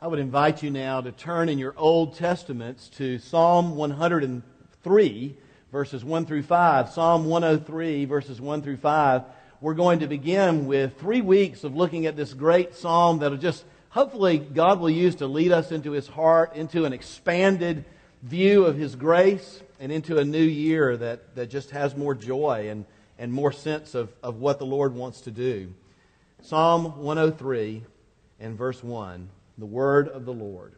I would invite you now to turn in your Old Testaments to Psalm 103, verses 1 through 5. Psalm 103, verses 1 through 5. We're going to begin with three weeks of looking at this great psalm that'll just, hopefully, God will use to lead us into His heart, into an expanded view of His grace, and into a new year that, that just has more joy and, and more sense of, of what the Lord wants to do. Psalm 103 and verse 1 the word of the Lord.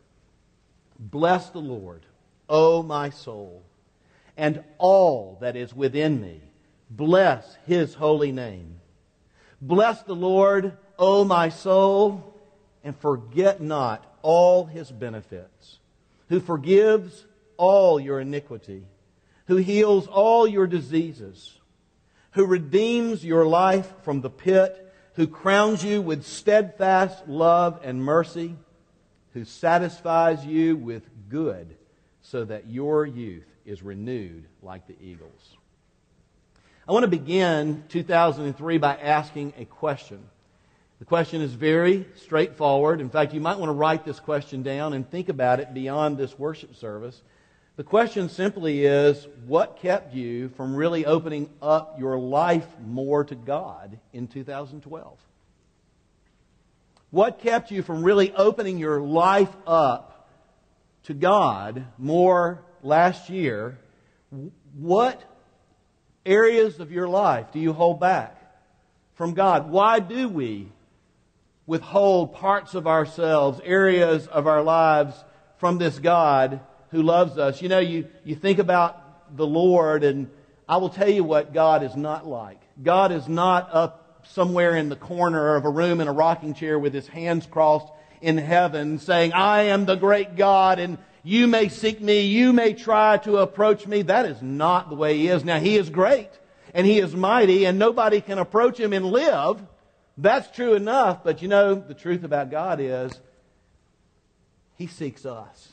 Bless the Lord, O my soul, and all that is within me. Bless his holy name. Bless the Lord, O my soul, and forget not all his benefits, who forgives all your iniquity, who heals all your diseases, who redeems your life from the pit, who crowns you with steadfast love and mercy who satisfies you with good so that your youth is renewed like the eagles. I want to begin 2003 by asking a question. The question is very straightforward. In fact, you might want to write this question down and think about it beyond this worship service. The question simply is what kept you from really opening up your life more to God in 2012? What kept you from really opening your life up to God more last year? What areas of your life do you hold back from God? Why do we withhold parts of ourselves, areas of our lives from this God who loves us? You know, you, you think about the Lord, and I will tell you what God is not like. God is not up somewhere in the corner of a room in a rocking chair with his hands crossed in heaven saying, I am the great God and you may seek me, you may try to approach me. That is not the way he is. Now, he is great and he is mighty and nobody can approach him and live. That's true enough, but you know, the truth about God is he seeks us.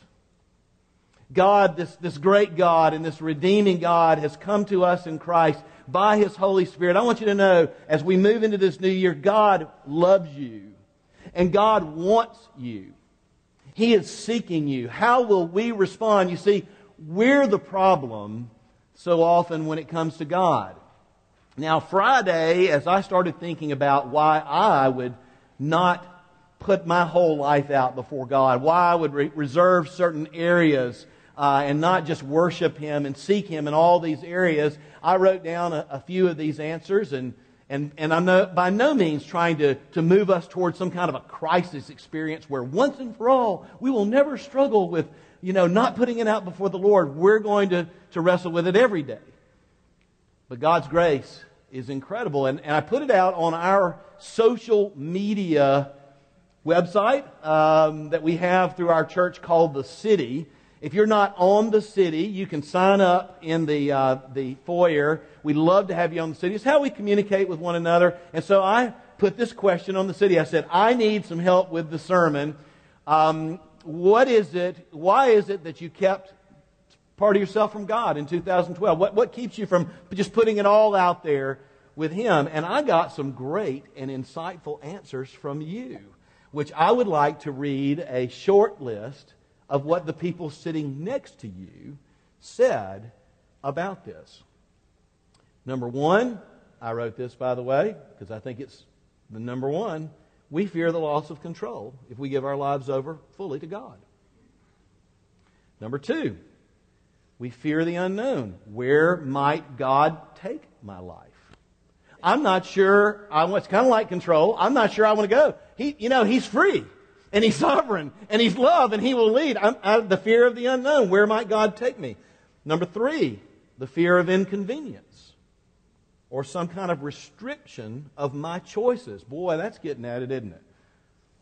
God, this, this great God and this redeeming God has come to us in Christ by His Holy Spirit. I want you to know as we move into this new year, God loves you and God wants you. He is seeking you. How will we respond? You see, we're the problem so often when it comes to God. Now, Friday, as I started thinking about why I would not put my whole life out before God, why I would re- reserve certain areas uh, and not just worship Him and seek Him in all these areas, I wrote down a, a few of these answers, and, and, and I'm no, by no means trying to, to move us towards some kind of a crisis experience where once and for all we will never struggle with you know, not putting it out before the Lord. We're going to, to wrestle with it every day. But God's grace is incredible. And, and I put it out on our social media website um, that we have through our church called The City. If you're not on the city, you can sign up in the, uh, the foyer. We'd love to have you on the city. It's how we communicate with one another. And so I put this question on the city. I said, I need some help with the sermon. Um, what is it, why is it that you kept part of yourself from God in 2012? What, what keeps you from just putting it all out there with Him? And I got some great and insightful answers from you, which I would like to read a short list of what the people sitting next to you said about this. Number one, I wrote this, by the way, because I think it's the number one. We fear the loss of control if we give our lives over fully to God. Number two, we fear the unknown. Where might God take my life? I'm not sure. I, want, it's kind of like control. I'm not sure I want to go. He, you know, He's free and He's sovereign, and He's love, and He will lead. I'm, I, the fear of the unknown. Where might God take me? Number three, the fear of inconvenience or some kind of restriction of my choices. Boy, that's getting at it, isn't it?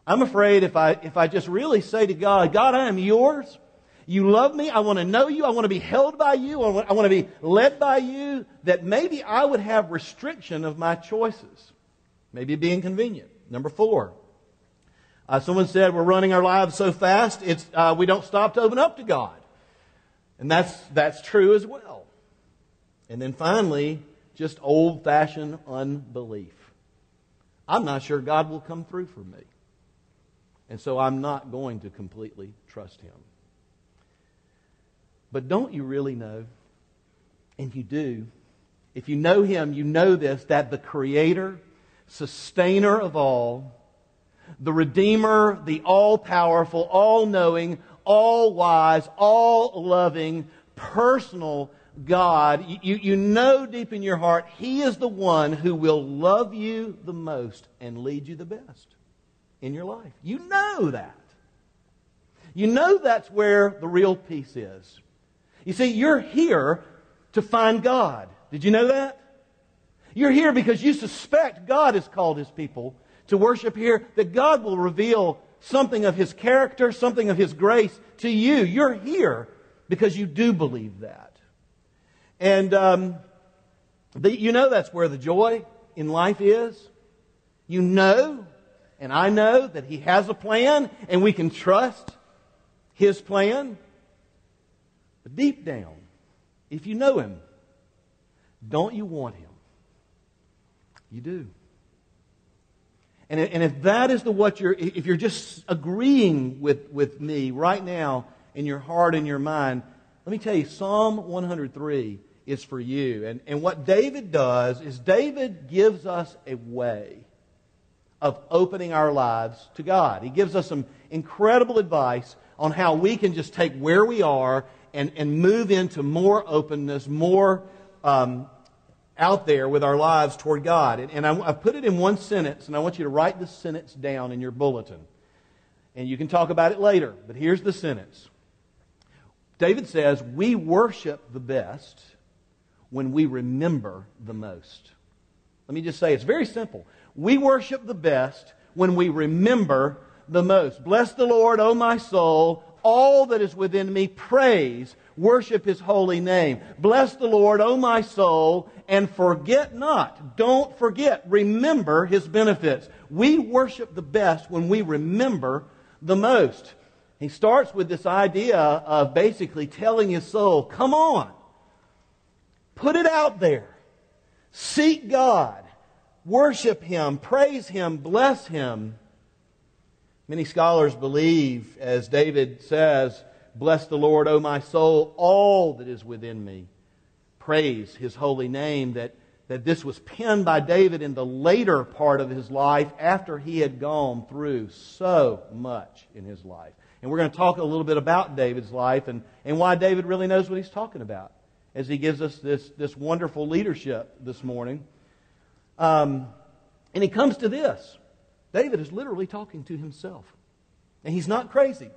I'm afraid if I, if I just really say to God, God, I am yours. You love me. I want to know you. I want to be held by you. I want, I want to be led by you. That maybe I would have restriction of my choices. Maybe it'd be inconvenient. Number four, uh, someone said we're running our lives so fast, it's, uh, we don't stop to open up to God. And that's, that's true as well. And then finally, just old fashioned unbelief. I'm not sure God will come through for me. And so I'm not going to completely trust him. But don't you really know? And you do. If you know him, you know this that the creator, sustainer of all, the redeemer, the all powerful, all knowing, all wise, all loving, personal God, you, you know deep in your heart, He is the one who will love you the most and lead you the best in your life. You know that. You know that's where the real peace is. You see, you're here to find God. Did you know that? You're here because you suspect God has called His people to worship here, that God will reveal something of His character, something of His grace to you. You're here because you do believe that. And um, the, you know that's where the joy in life is. You know, and I know that He has a plan, and we can trust His plan. But deep down, if you know Him, don't you want Him? You do. And, and if that is the what you're, if you're just agreeing with, with me right now in your heart and your mind, let me tell you, Psalm 103 is for you. And, and what David does is David gives us a way of opening our lives to God. He gives us some incredible advice on how we can just take where we are and, and move into more openness, more um, out there with our lives toward God. And, and I, I put it in one sentence, and I want you to write the sentence down in your bulletin. And you can talk about it later, but here's the sentence. David says, We worship the best when we remember the most. Let me just say, it's very simple. We worship the best when we remember the most. Bless the Lord, O my soul. All that is within me, praise, worship his holy name. Bless the Lord, O my soul, and forget not. Don't forget. Remember his benefits. We worship the best when we remember the most. He starts with this idea of basically telling his soul, come on, put it out there. Seek God. Worship him. Praise him. Bless him. Many scholars believe, as David says, Bless the Lord, O my soul, all that is within me praise his holy name, that, that this was penned by David in the later part of his life after he had gone through so much in his life. And we're going to talk a little bit about David's life and, and why David really knows what he's talking about as he gives us this, this wonderful leadership this morning. Um, and he comes to this. David is literally talking to himself. And he's not crazy.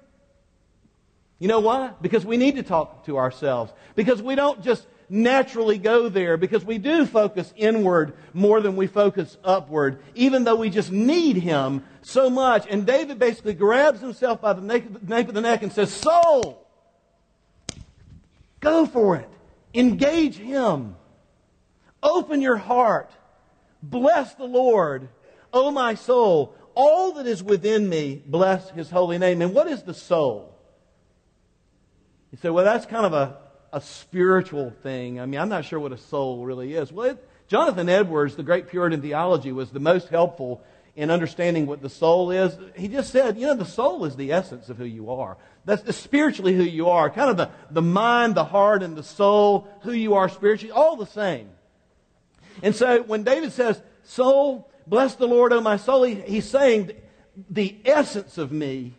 You know why? Because we need to talk to ourselves. Because we don't just naturally go there because we do focus inward more than we focus upward, even though we just need Him so much. And David basically grabs himself by the nape of the neck and says, Soul, go for it. Engage Him. Open your heart. Bless the Lord, O my soul. All that is within me, bless His holy name. And what is the soul? You say, well, that's kind of a a spiritual thing. I mean, I'm not sure what a soul really is. Well, it, Jonathan Edwards, the great Puritan theology, was the most helpful in understanding what the soul is. He just said, you know, the soul is the essence of who you are. That's the spiritually who you are. Kind of the, the mind, the heart, and the soul, who you are spiritually, all the same. And so when David says, soul, bless the Lord, O my soul, he, he's saying the essence of me,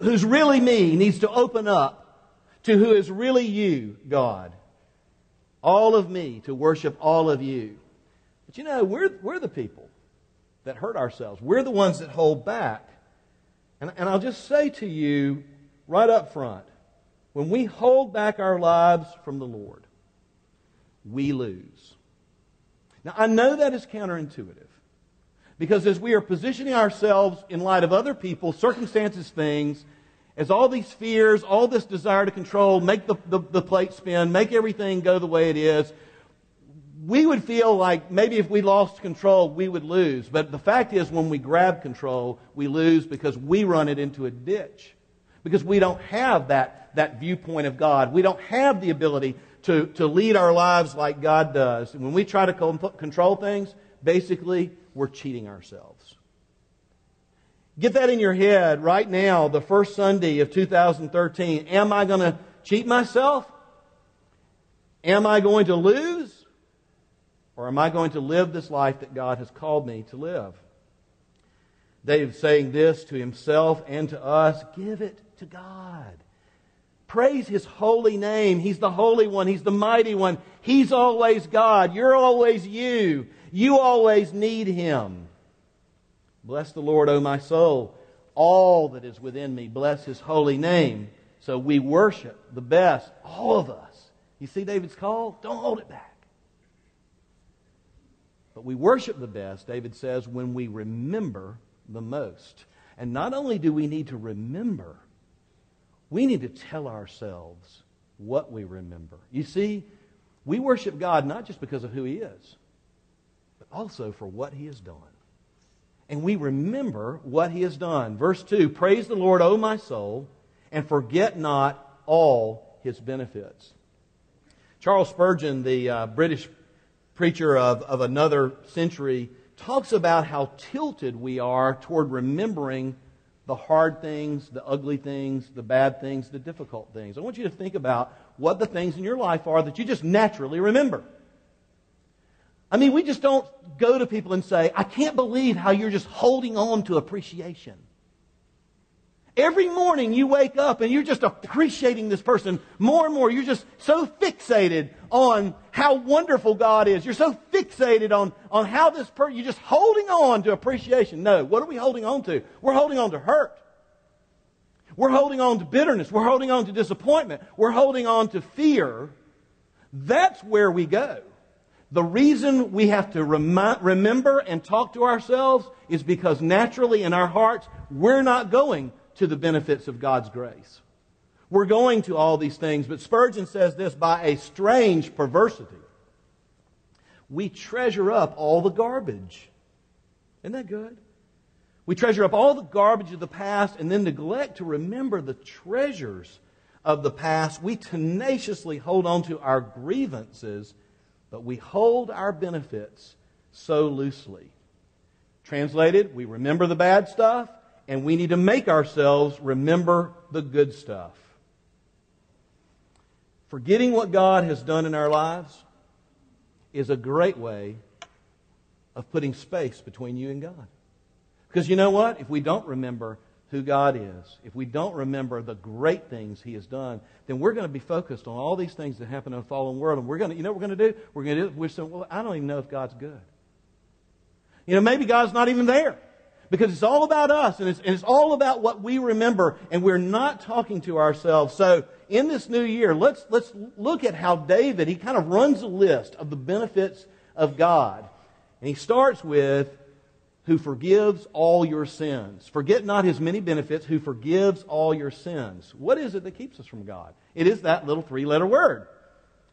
who's really me, needs to open up to who is really you, God. All of me to worship all of you. But you know, we're, we're the people that hurt ourselves. We're the ones that hold back. And, and I'll just say to you right up front when we hold back our lives from the Lord, we lose. Now, I know that is counterintuitive. Because as we are positioning ourselves in light of other people, circumstances, things, as all these fears, all this desire to control, make the, the, the, plate spin, make everything go the way it is, we would feel like maybe if we lost control, we would lose. But the fact is, when we grab control, we lose because we run it into a ditch. Because we don't have that, that viewpoint of God. We don't have the ability to, to lead our lives like God does. And when we try to control things, basically, we're cheating ourselves. Get that in your head right now, the first Sunday of 2013. Am I going to cheat myself? Am I going to lose? Or am I going to live this life that God has called me to live? David's saying this to himself and to us give it to God. Praise His holy name. He's the Holy One. He's the Mighty One. He's always God. You're always you. You always need Him. Bless the Lord, O my soul. All that is within me, bless His holy name. So we worship the best, all of us. You see David's call? Don't hold it back. But we worship the best, David says, when we remember the most. And not only do we need to remember, we need to tell ourselves what we remember. You see, we worship God not just because of who He is, but also for what He has done. And we remember what He has done. Verse 2 Praise the Lord, O my soul, and forget not all His benefits. Charles Spurgeon, the uh, British preacher of, of another century, talks about how tilted we are toward remembering the hard things, the ugly things, the bad things, the difficult things. I want you to think about what the things in your life are that you just naturally remember. I mean, we just don't go to people and say, I can't believe how you're just holding on to appreciation. Every morning you wake up and you're just appreciating this person more and more. You're just so fixated on how wonderful God is. You're so fixated on, on how this person, you're just holding on to appreciation. No, what are we holding on to? We're holding on to hurt. We're holding on to bitterness. We're holding on to disappointment. We're holding on to fear. That's where we go. The reason we have to remember and talk to ourselves is because naturally in our hearts, we're not going to the benefits of God's grace. We're going to all these things, but Spurgeon says this by a strange perversity. We treasure up all the garbage. Isn't that good? We treasure up all the garbage of the past and then neglect to remember the treasures of the past. We tenaciously hold on to our grievances, but we hold our benefits so loosely. Translated, we remember the bad stuff and we need to make ourselves remember the good stuff. Forgetting what God has done in our lives is a great way of putting space between you and God. Because you know what? If we don't remember who God is, if we don't remember the great things He has done, then we're going to be focused on all these things that happen in a fallen world. And we're going to, you know what we're going to do? We're going to do, we're saying, well, I don't even know if God's good. You know, maybe God's not even there because it's all about us and it's, and it's, all about what we remember and we're not talking to ourselves. So in this new year, let's, let's look at how David, he kind of runs a list of the benefits of God. And he starts with, who forgives all your sins. Forget not his many benefits, who forgives all your sins. What is it that keeps us from God? It is that little three letter word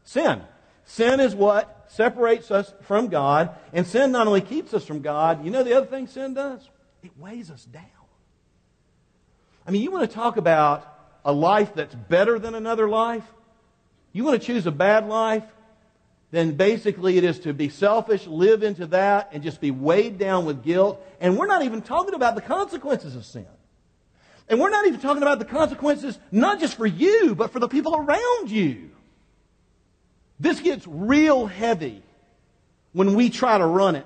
sin. Sin is what separates us from God, and sin not only keeps us from God, you know the other thing sin does? it weighs us down. I mean, you want to talk about a life that's better than another life? You want to choose a bad life? Then basically it is to be selfish, live into that, and just be weighed down with guilt. And we're not even talking about the consequences of sin. And we're not even talking about the consequences not just for you, but for the people around you. This gets real heavy when we try to run it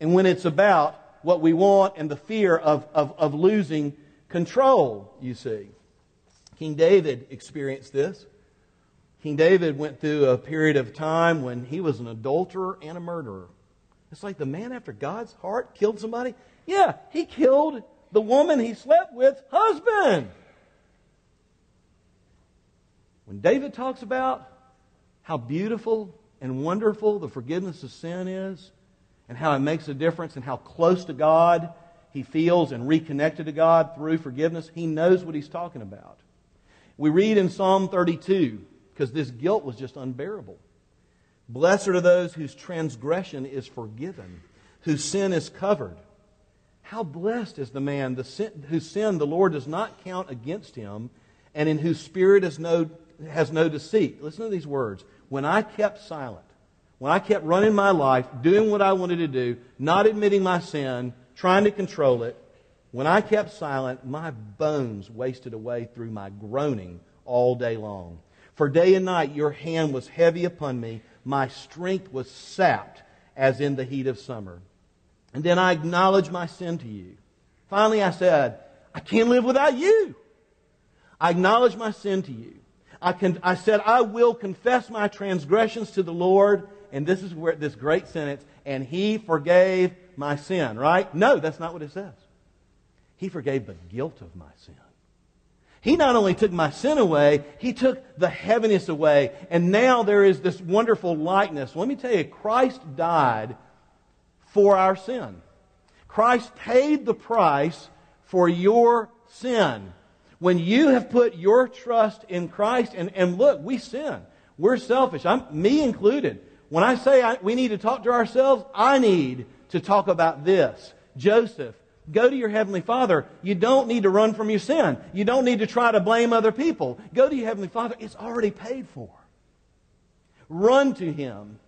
and when it's about what we want and the fear of, of, of losing control, you see. King David experienced this. King David went through a period of time when he was an adulterer and a murderer. It's like the man after God's heart killed somebody. Yeah, he killed the woman he slept with husband. When David talks about how beautiful and wonderful the forgiveness of sin is, and how it makes a difference and how close to God he feels and reconnected to God through forgiveness, he knows what he's talking about. We read in Psalm 32, because this guilt was just unbearable. Blessed are those whose transgression is forgiven, whose sin is covered. How blessed is the man the sin, whose sin the Lord does not count against him, and in whose spirit is no, has no deceit. Listen to these words. When I kept silent, when I kept running my life, doing what I wanted to do, not admitting my sin, trying to control it, When I kept silent, my bones wasted away through my groaning all day long. For day and night your hand was heavy upon me. My strength was sapped as in the heat of summer. And then I acknowledged my sin to you. Finally, I said, I can't live without you. I acknowledge my sin to you. I, can, I said, I will confess my transgressions to the Lord. And this is where this great sentence, and he forgave my sin, right? No, that's not what it says. He forgave the guilt of my sin. He not only took my sin away, He took the heaviness away. And now there is this wonderful likeness. Let me tell you, Christ died for our sin. Christ paid the price for your sin. When you have put your trust in Christ, and, and look, we sin. We're selfish. I'm, me included. When I say I, we need to talk to ourselves, I need to talk about this. Joseph, Go to your Heavenly Father. You don't need to run from your sin. You don't need to try to blame other people. Go to your Heavenly Father. It's already paid for. Run to Him.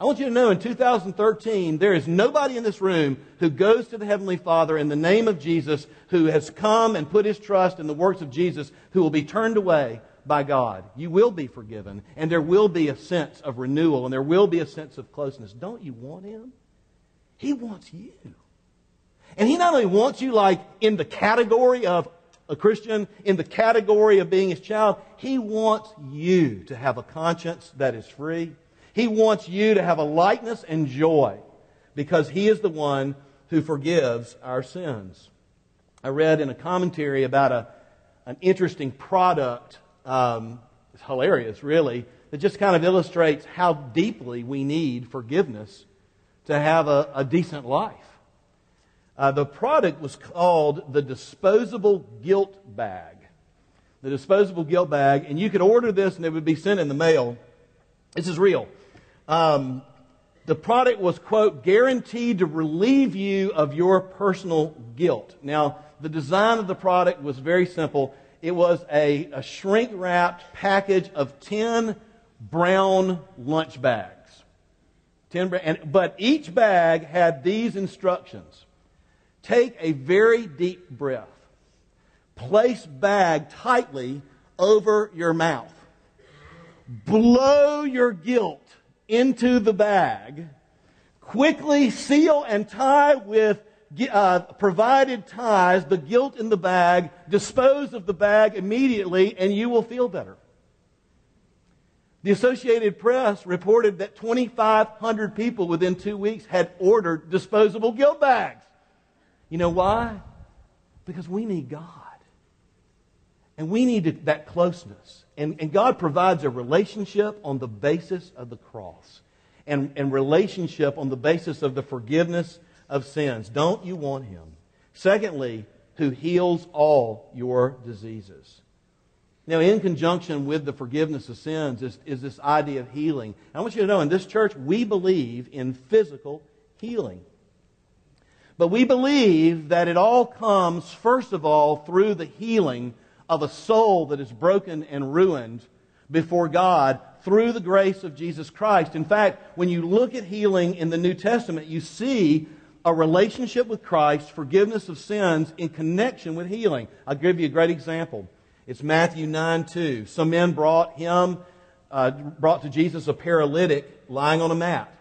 I want you to know in 2013, there is nobody in this room who goes to the Heavenly Father in the name of Jesus who has come and put his trust in the works of Jesus who will be turned away by God. You will be forgiven, and there will be a sense of renewal, and there will be a sense of closeness. Don't you want Him? He wants you. And He not only wants you like in the category of a Christian, in the category of being His child, He wants you to have a conscience that is free. He wants you to have a lightness and joy because He is the one who forgives our sins. I read in a commentary about a, an interesting product. Um, it's hilarious, really, that just kind of illustrates how deeply we need forgiveness to have a, a decent life. Uh, the product was called the disposable guilt bag. The disposable guilt bag, and you could order this and it would be sent in the mail. This is real. Um, the product was, quote, guaranteed to relieve you of your personal guilt. Now, the design of the product was very simple. It was a, a shrink wrapped package of 10 brown lunch bags. 10, and, but each bag had these instructions Take a very deep breath. Place bag tightly over your mouth. Blow your guilt into the bag. Quickly seal and tie with uh, provided ties the guilt in the bag. Dispose of the bag immediately, and you will feel better. The Associated Press reported that 2,500 people within two weeks had ordered disposable guilt bags. You know why? Because we need God. And we need that closeness. And, and God provides a relationship on the basis of the cross and, and relationship on the basis of the forgiveness of sins. Don't you want Him? Secondly, who heals all your diseases. Now, in conjunction with the forgiveness of sins is, is this idea of healing. I want you to know in this church, we believe in physical healing. But we believe that it all comes, first of all, through the healing of a soul that is broken and ruined before God through the grace of Jesus Christ. In fact, when you look at healing in the New Testament, you see a relationship with Christ, forgiveness of sins in connection with healing. I'll give you a great example. It's Matthew 9 2. Some men brought him, uh, brought to Jesus a paralytic lying on a mat.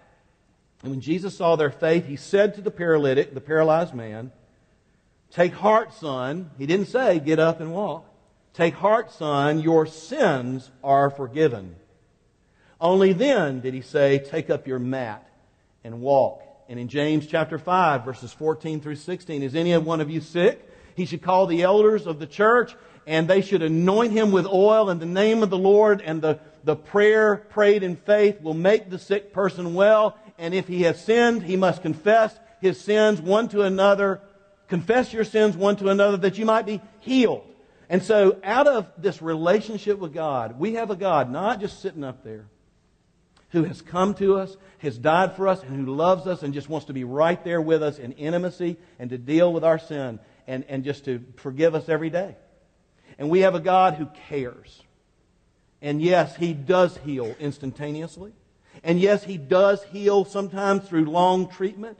And when Jesus saw their faith, he said to the paralytic, the paralyzed man, Take heart, son. He didn't say, Get up and walk. Take heart, son, your sins are forgiven. Only then did he say, Take up your mat and walk. And in James chapter 5, verses 14 through 16, is any one of you sick? He should call the elders of the church, and they should anoint him with oil in the name of the Lord, and the, the prayer prayed in faith will make the sick person well and if he has sinned, he must confess his sins one to another. Confess your sins one to another that you might be healed. And so, out of this relationship with God, we have a God not just sitting up there who has come to us, has died for us, and who loves us and just wants to be right there with us in intimacy and to deal with our sin and, and just to forgive us every day. And we have a God who cares. And yes, He does heal instantaneously. And yes, He does heal sometimes through long treatment.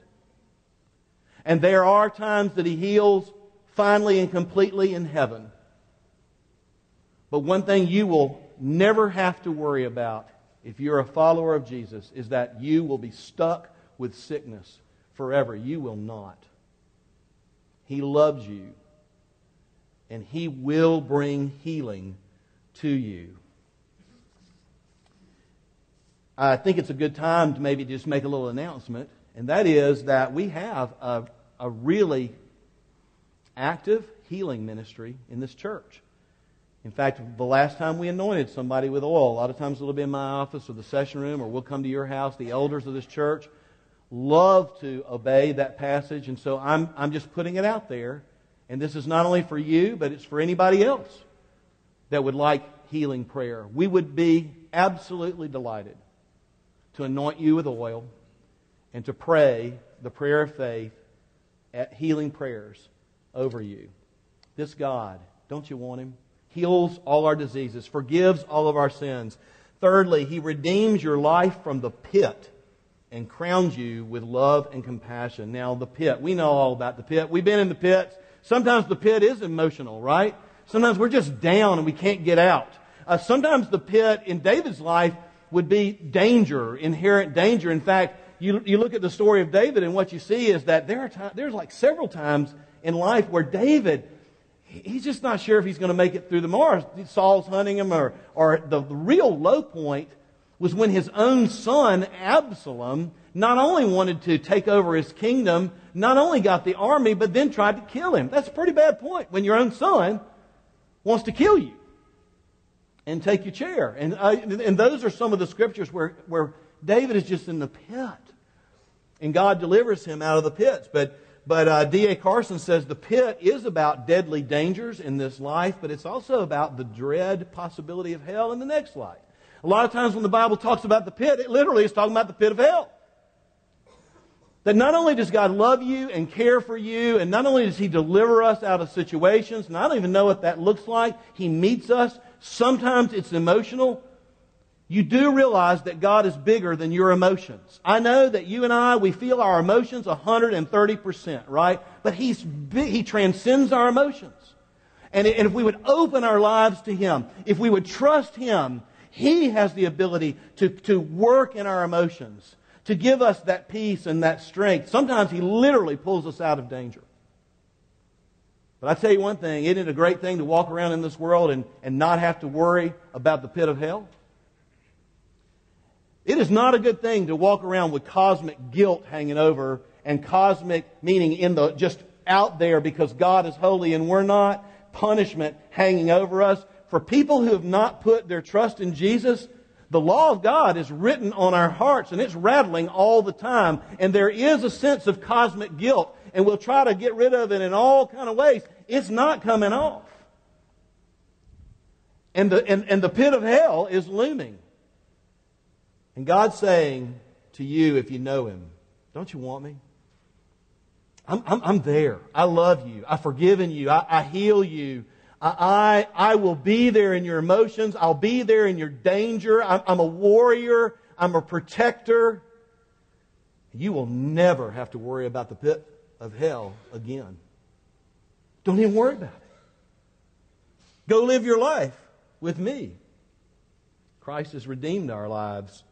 And there are times that He heals finally and completely in heaven. But one thing you will never have to worry about if you're a follower of Jesus is that you will be stuck with sickness forever. You will not. He loves you, and He will bring healing to you. I think it's a good time to maybe just make a little announcement, and that is that we have a, a really active healing ministry in this church. In fact, the last time we anointed somebody with oil, a lot of times it'll be in my office or the session room, or we'll come to your house. The elders of this church love to obey that passage, and so I'm, I'm just putting it out there. And this is not only for you, but it's for anybody else that would like healing prayer. We would be absolutely delighted to anoint you with oil and to pray the prayer of faith at healing prayers over you. This God, don't you want him? Heals all our diseases, forgives all of our sins. Thirdly, he redeems your life from the pit and crowns you with love and compassion. Now, the pit. We know all about the pit. We've been in the pits. Sometimes the pit is emotional, right? Sometimes we're just down and we can't get out. Uh, sometimes the pit in David's life would be danger, inherent danger. In fact, you, you look at the story of David and what you see is that there are times, there's like several times in life where David, he's just not sure if he's going to make it through the Mars. Saul's hunting him or, or the, the real low point was when his own son, Absalom, not only wanted to take over his kingdom, not only got the army, but then tried to kill him. That's a pretty bad point when your own son wants to kill you and take your chair. And, uh, and those are some of the scriptures where, where David is just in the pit. And God delivers him out of the pits. But, but uh, D.A. Carson says the pit is about deadly dangers in this life, but it's also about the dread possibility of hell in the next life. A lot of times when the Bible talks about the pit, it literally is talking about the pit of hell. That not only does God love you and care for you, and not only does He deliver us out of situations, and I don't even know what that looks like, He meets us Sometimes it's emotional. You do realize that God is bigger than your emotions. I know that you and I, we feel our emotions 130%, right? But He's He transcends our emotions. And if we would open our lives to Him, if we would trust Him, He has the ability to, to work in our emotions, to give us that peace and that strength. Sometimes He literally pulls us out of danger. But I tell you one thing, isn't it a great thing to walk around in this world and, and not have to worry about the pit of hell? It is not a good thing to walk around with cosmic guilt hanging over and cosmic meaning in the just out there because God is holy and we're not, punishment hanging over us. For people who have not put their trust in Jesus, the law of God is written on our hearts and it's rattling all the time. And there is a sense of cosmic guilt and we'll try to get rid of it in all kind of ways. It's not coming off. And the, and, and the pit of hell is looming. And God's saying to you, if you know Him, don't you want me? I'm, I'm, I'm there. I love you. I've forgiven you. I, I heal you. I, I, will be there in your emotions. I'll be there in your danger. I'm, I'm a warrior. I'm a protector. You will never have to worry about the pit of hell again. Don't even worry about it. Go live your life with me. Christ has redeemed our lives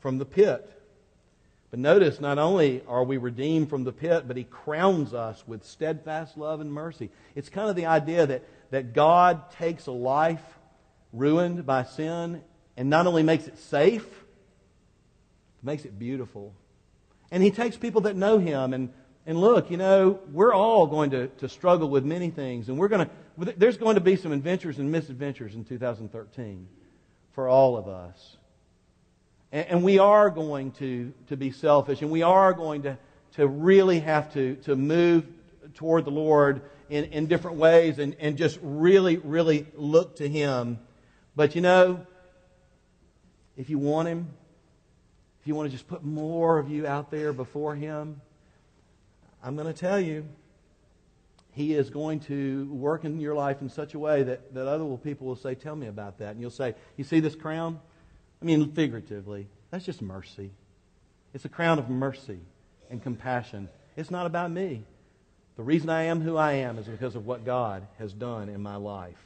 from the pit. But notice, not only are we redeemed from the pit, but He crowns us with steadfast love and mercy. It's kind of the idea that, that God takes a life ruined by sin and not only makes it safe, makes it beautiful. And He takes people that know Him and and look, you know, we're all going to, to struggle with many things, and we're going to, there's going to be some adventures and misadventures in 2013 for all of us. And, and we are going to, to be selfish, and we are going to, to really have to, to move toward the Lord in, in different ways and, and just really, really look to Him. But you know, if you want Him, if you want to just put more of you out there before Him, I'm going to tell you, He is going to work in your life in such a way that, that other people will say, Tell me about that. And you'll say, You see this crown? I mean, figuratively, that's just mercy. It's a crown of mercy and compassion. It's not about me. The reason I am who I am is because of what God has done in my life.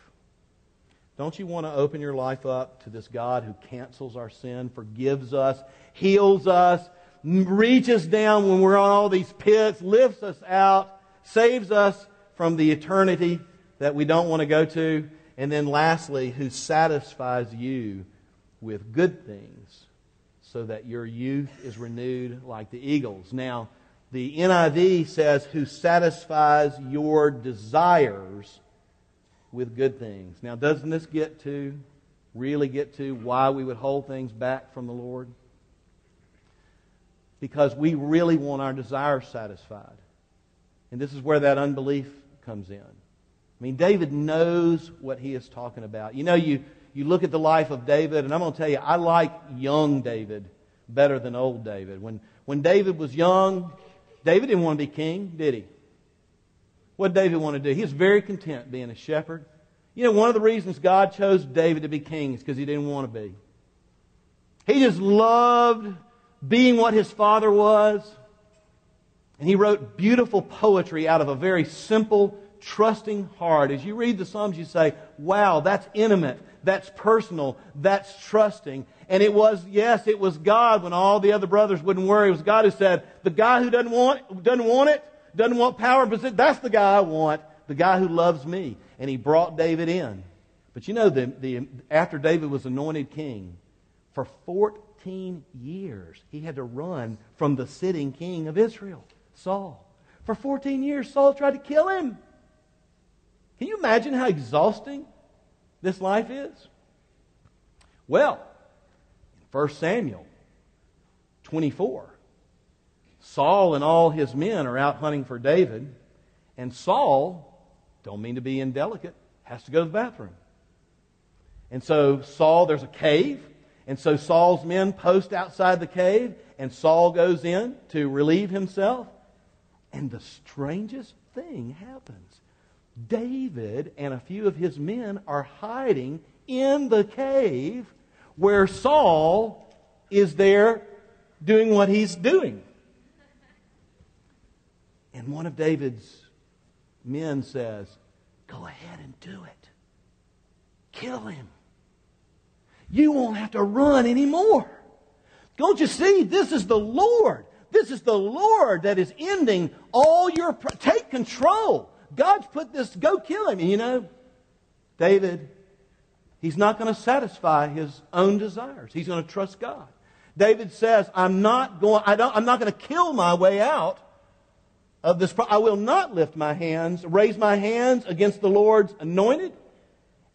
Don't you want to open your life up to this God who cancels our sin, forgives us, heals us, reaches down when we're on all these pits, lifts us out, saves us from the eternity that we don't want to go to, and then lastly, who satisfies you with good things so that your youth is renewed like the eagles. Now, the NIV says, who satisfies your desires with good things. Now, doesn't this get to, really get to why we would hold things back from the Lord? Because we really want our desires satisfied. And this is where that unbelief comes in. I mean, David knows what he is talking about. You know, you, you look at the life of David, and I'm going to tell you, I like young David better than old David. When, when David was young, David didn't want to be king, did he? What David want to do? He was very content being a shepherd. You know, one of the reasons God chose David to be king is because he didn't want to be. He just loved being what his father was. And he wrote beautiful poetry out of a very simple, trusting heart. As you read the Psalms, you say, wow, that's intimate, that's personal, that's trusting. And it was, yes, it was God when all the other brothers wouldn't worry. It was God who said, the guy who doesn't want, doesn't want it, doesn't want power, but that's the guy I want, the guy who loves me. And he brought David in. But you know, the, the, after David was anointed king, for 14 years, he had to run from the sitting king of Israel, Saul. For 14 years, Saul tried to kill him. Can you imagine how exhausting this life is? Well, in 1 Samuel 24, Saul and all his men are out hunting for David, and Saul, don't mean to be indelicate, has to go to the bathroom. And so Saul, there's a cave, and so Saul's men post outside the cave, and Saul goes in to relieve himself, and the strangest thing happens. David and a few of his men are hiding in the cave where Saul is there doing what he's doing. And one of David's men says, Go ahead and do it. Kill him. You won't have to run anymore. Don't you see? This is the Lord. This is the Lord that is ending all your. Take control. God's put this, go kill him. And you know, David, he's not going to satisfy his own desires. He's going to trust God. David says, I'm not going, I don't, I'm not going to kill my way out of this. I will not lift my hands, raise my hands against the Lord's anointed.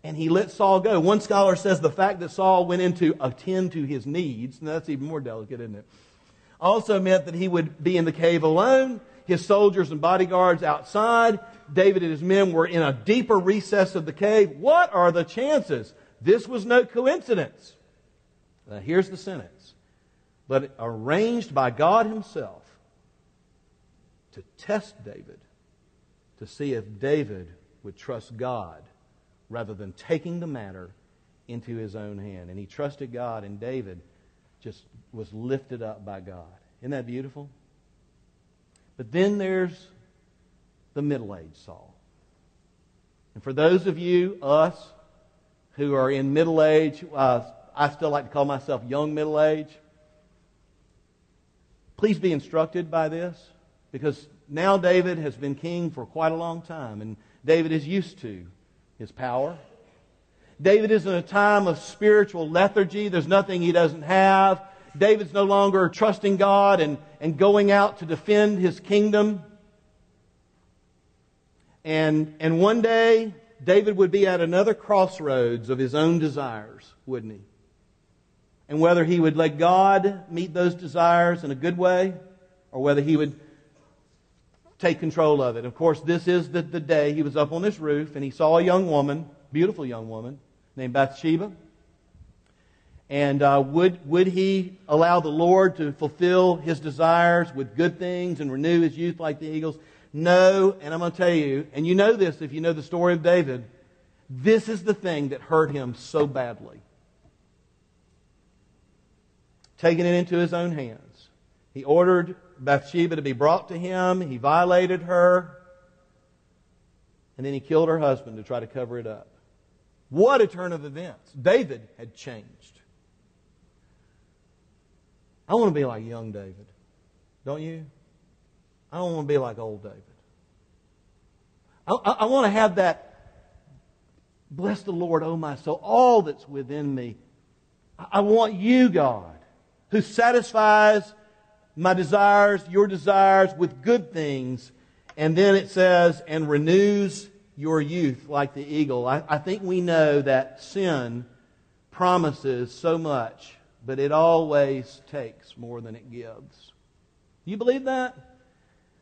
And he let Saul go. One scholar says the fact that Saul went in to attend to his needs, and that's even more delicate, isn't it? Also meant that he would be in the cave alone, his soldiers and bodyguards outside, David and his men were in a deeper recess of the cave. What are the chances? This was no coincidence. Now, here's the sentence. But arranged by God Himself to test David, to see if David would trust God rather than taking the matter into his own hand. And he trusted God, and David just was lifted up by God. Isn't that beautiful? But then there's the middle aged Saul. And for those of you, us, who are in middle age, uh, I still like to call myself young middle age. Please be instructed by this because now David has been king for quite a long time and David is used to his power. David is in a time of spiritual lethargy. There's nothing he doesn't have. David's no longer trusting God and, and going out to defend his kingdom. And, and one day, David would be at another crossroads of his own desires, wouldn't he? And whether he would let God meet those desires in a good way or whether he would take control of it. Of course, this is the, the day he was up on this roof and he saw a young woman, beautiful young woman, named Bathsheba. And uh, would, would he allow the Lord to fulfill his desires with good things and renew his youth like the eagles? No, and I'm going to tell you, and you know this if you know the story of David, this is the thing that hurt him so badly. Taking it into his own hands. He ordered Bathsheba to be brought to him. He violated her. And then he killed her husband to try to cover it up. What a turn of events. David had changed. I want to be like young David. Don't you? I don't want to be like old David. I, I, I want to have that, bless the Lord, oh my soul, all that's within me. I, I want you, God, who satisfies my desires, your desires with good things. And then it says, and renews your youth like the eagle. I, I think we know that sin promises so much, but it always takes more than it gives. Do you believe that?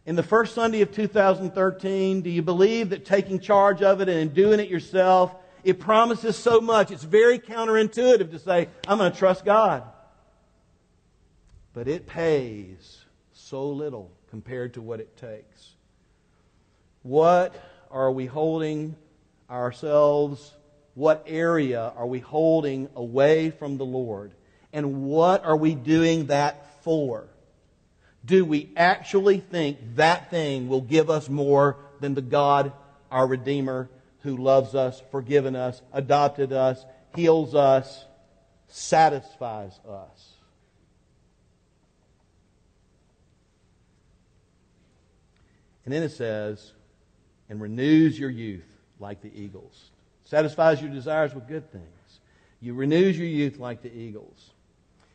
In the first Sunday of 2013, do you believe that taking charge of it and doing it yourself, it promises so much? It's very counterintuitive to say, I'm going to trust God. But it pays so little compared to what it takes. What are we holding ourselves? What area are we holding away from the Lord? And what are we doing that for? Do we actually think that thing will give us more than the God, our Redeemer, who loves us, forgiven us, adopted us, heals us, satisfies us? And then it says, and renews your youth like the eagles. Satisfies your desires with good things. You renews your youth like the eagles.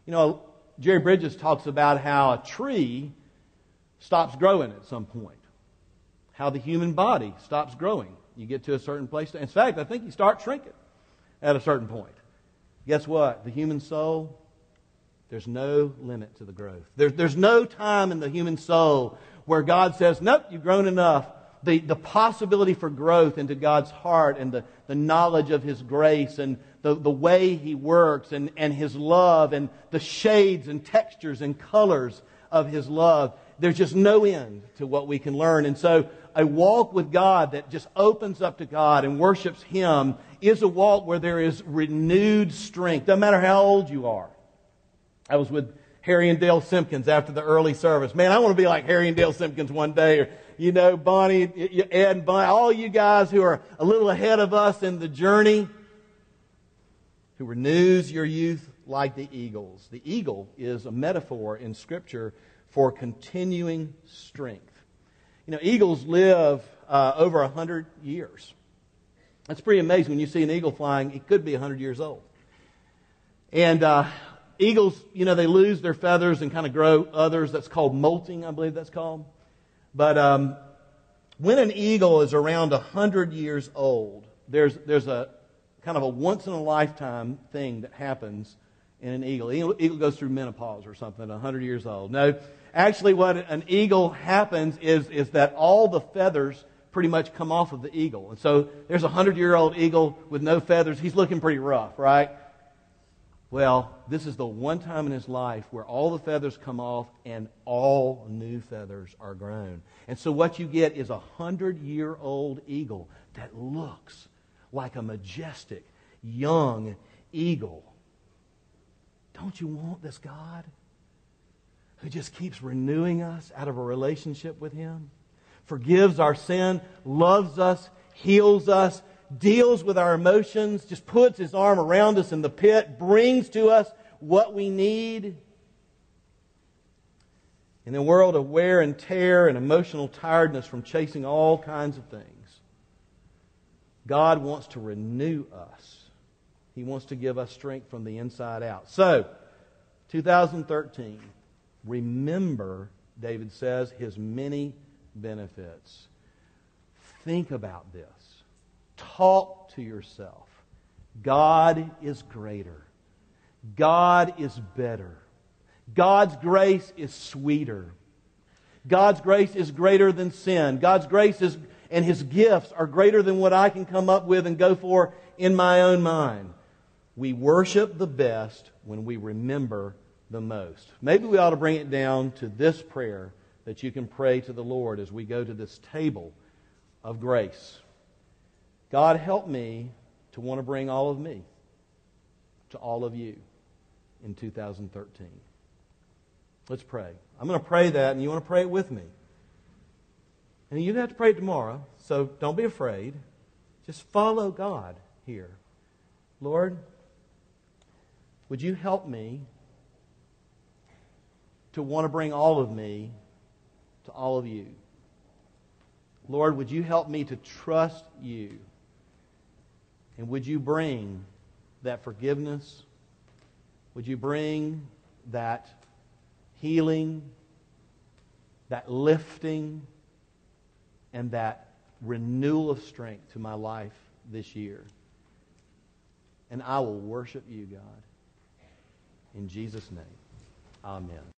You know, Jerry Bridges talks about how a tree stops growing at some point. How the human body stops growing. You get to a certain place. In fact, I think you start shrinking at a certain point. Guess what? The human soul, there's no limit to the growth. There's, there's no time in the human soul where God says, Nope, you've grown enough the, the possibility for growth into God's heart and the, the knowledge of His grace and the, the way He works and, and His love and the shades and textures and colors of His love. There's just no end to what we can learn. And so a walk with God that just opens up to God and worships Him is a walk where there is renewed strength. Doesn't matter how old you are. I was with Harry and Dale Simpkins after the early service. Man, I want to be like Harry and Dale Simpkins one day. Or, you know, Bonnie, Ed, and Bonnie, all you guys who are a little ahead of us in the journey, who renews your youth like the eagles. The eagle is a metaphor in Scripture for continuing strength. You know, eagles live uh, over 100 years. That's pretty amazing when you see an eagle flying. It could be 100 years old. And uh, eagles, you know, they lose their feathers and kind of grow others. That's called molting, I believe that's called. But um, when an eagle is around 100 years old, there's, there's a kind of a once in a lifetime thing that happens in an eagle. eagle. Eagle goes through menopause or something at 100 years old. No, actually, what an eagle happens is, is that all the feathers pretty much come off of the eagle. And so there's a 100 year old eagle with no feathers. He's looking pretty rough, right? Well, this is the one time in his life where all the feathers come off and all new feathers are grown. And so what you get is a hundred year old eagle that looks like a majestic young eagle. Don't you want this God who just keeps renewing us out of a relationship with Him? Forgives our sin, loves us, heals us, deals with our emotions, just puts his arm around us in the pit, brings to us what we need. In a world of wear and tear and emotional tiredness from chasing all kinds of things, God wants to renew us. He wants to give us strength from the inside out. So, 2013, remember, David says, his many benefits. Think about this. Talk to yourself. God is greater. God is better. God's grace is sweeter. God's grace is greater than sin. God's grace is, and His gifts are greater than what I can come up with and go for in my own mind. We worship the best when we remember the most. Maybe we ought to bring it down to this prayer that you can pray to the Lord as we go to this table of grace. God, help me to want to bring all of me to all of you in 2013. Let's pray. I'm going to pray that, and you want to pray it with me. And you have to pray it tomorrow, so don't be afraid. Just follow God here. Lord, would you help me to want to bring all of me to all of you? Lord, would you help me to trust you? And would you bring that forgiveness? Would you bring that healing, that lifting, and that renewal of strength to my life this year? And I will worship you, God. In Jesus' name, amen.